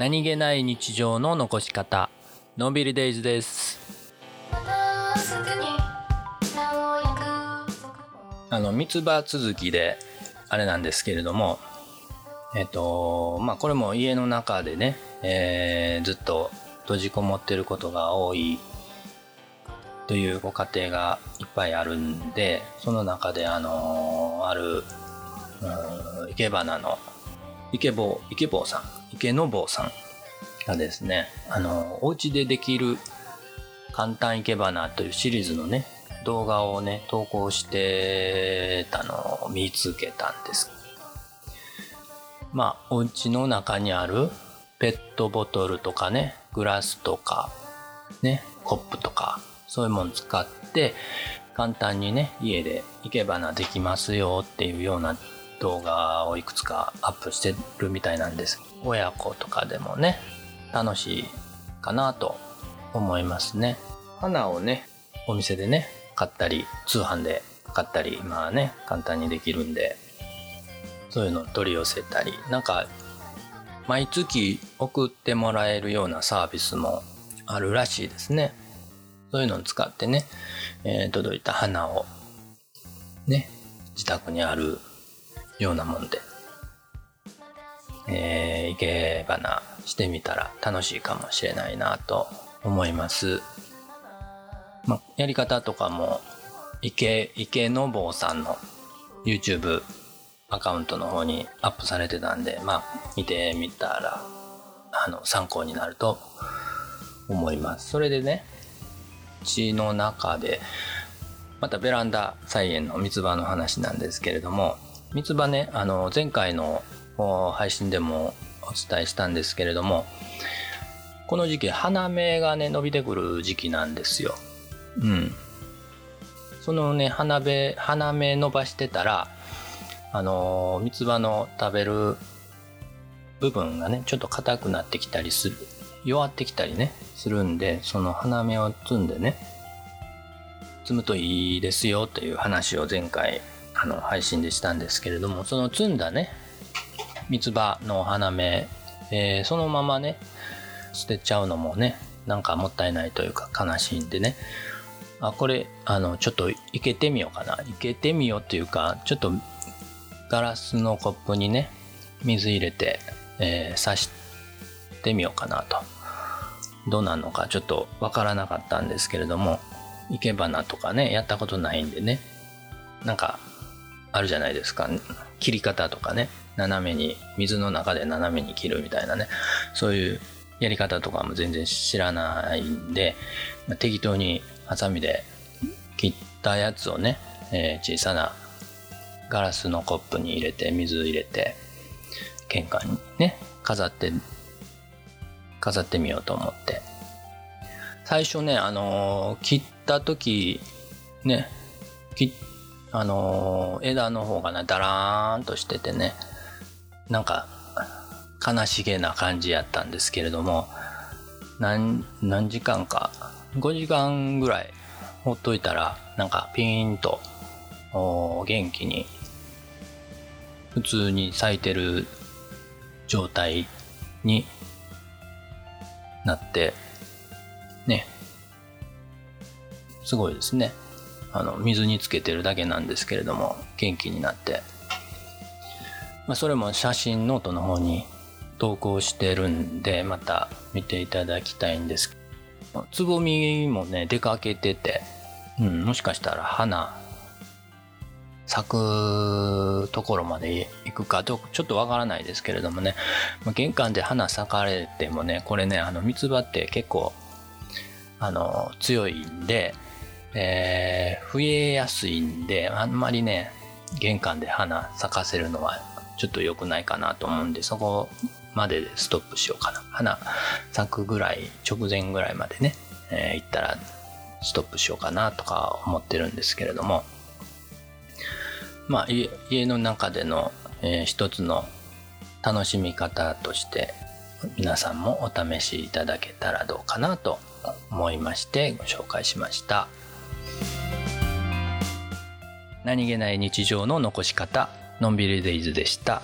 何気ない日常の残し方。のんびりデイズです。あの三つ葉続きであれなんですけれどもえっとまあこれも家の中でね、えー、ずっと閉じこもってることが多いというご家庭がいっぱいあるんでその中であのある生け花のイケボイケボさん池の坊さんがですねあのお家でできる簡単生け花というシリーズのね動画をね投稿してたのを見つけたんです。まあお家の中にあるペットボトルとかねグラスとかねコップとかそういうもの使って簡単にね家で生け花できますよっていうような動画をいくつかアップしてるみたいなんです。親子とかでもね楽しいかなと思いますね。花をねお店でね買ったり通販で買ったりまあね簡単にできるんでそういうのを取り寄せたりなんか毎月送ってもらえるようなサービスもあるらしいですね。そういうのを使ってね、えー、届いた花をね自宅にあるようなもんで、えー、生け花してみたら楽しいかもしれないなと思います。ま、やり方とかも池池の坊さんの YouTube アカウントの方にアップされてたんでまあ見てみたらあの参考になると思いますそれでね家の中でまたベランダ菜園の三つ葉の話なんですけれども三つ葉ねあの前回の配信でもお伝えしたんですけれどもこの時期花芽がね伸びてくる時期なんですよ。うん。そのね花芽花芽伸ばしてたらあの三つ葉の食べる部分がねちょっと硬くなってきたりする弱ってきたりねするんでその花芽を摘んでね摘むといいですよという話を前回あの配信でしたんですけれどもその摘んだね三つ葉のお花芽、えー、そのままね捨てちゃうのもねなんかもったいないというか悲しいんでね。あこれあのちょっといけてみようかな。いけてみようっていうかちょっとガラスのコップにね水入れて、えー、刺してみようかなと。どうなのかちょっとわからなかったんですけれども生け花とかねやったことないんでね。なんかあるじゃないですか。切り方とかね。斜めに水の中で斜めに切るみたいなね。そういうやり方とかも全然知らないんで、ま、適当にハサミで切ったやつをね、えー、小さなガラスのコップに入れて水入れて玄関にね飾って飾ってみようと思って。最初ねあのー、切った時ね切ってあのー、枝の方がね、だらーんとしててね、なんか、悲しげな感じやったんですけれども、何、何時間か、5時間ぐらいほっといたら、なんかピーンと、元気に、普通に咲いてる状態になって、ね、すごいですね。あの水につけてるだけなんですけれども元気になって、まあ、それも写真ノートの方に投稿してるんでまた見ていただきたいんですつぼみもね出かけてて、うん、もしかしたら花咲くところまで行くかちょっとわからないですけれどもね、ま、玄関で花咲かれてもねこれねあの三つ葉って結構あの強いんでえー、増えやすいんで、あんまりね、玄関で花咲かせるのはちょっと良くないかなと思うんで、そこまででストップしようかな。花咲くぐらい、直前ぐらいまでね、えー、行ったらストップしようかなとか思ってるんですけれども、まあ、家の中での、えー、一つの楽しみ方として皆さんもお試しいただけたらどうかなと思いましてご紹介しました。何気ない日常の残し方のんびりデイズでした。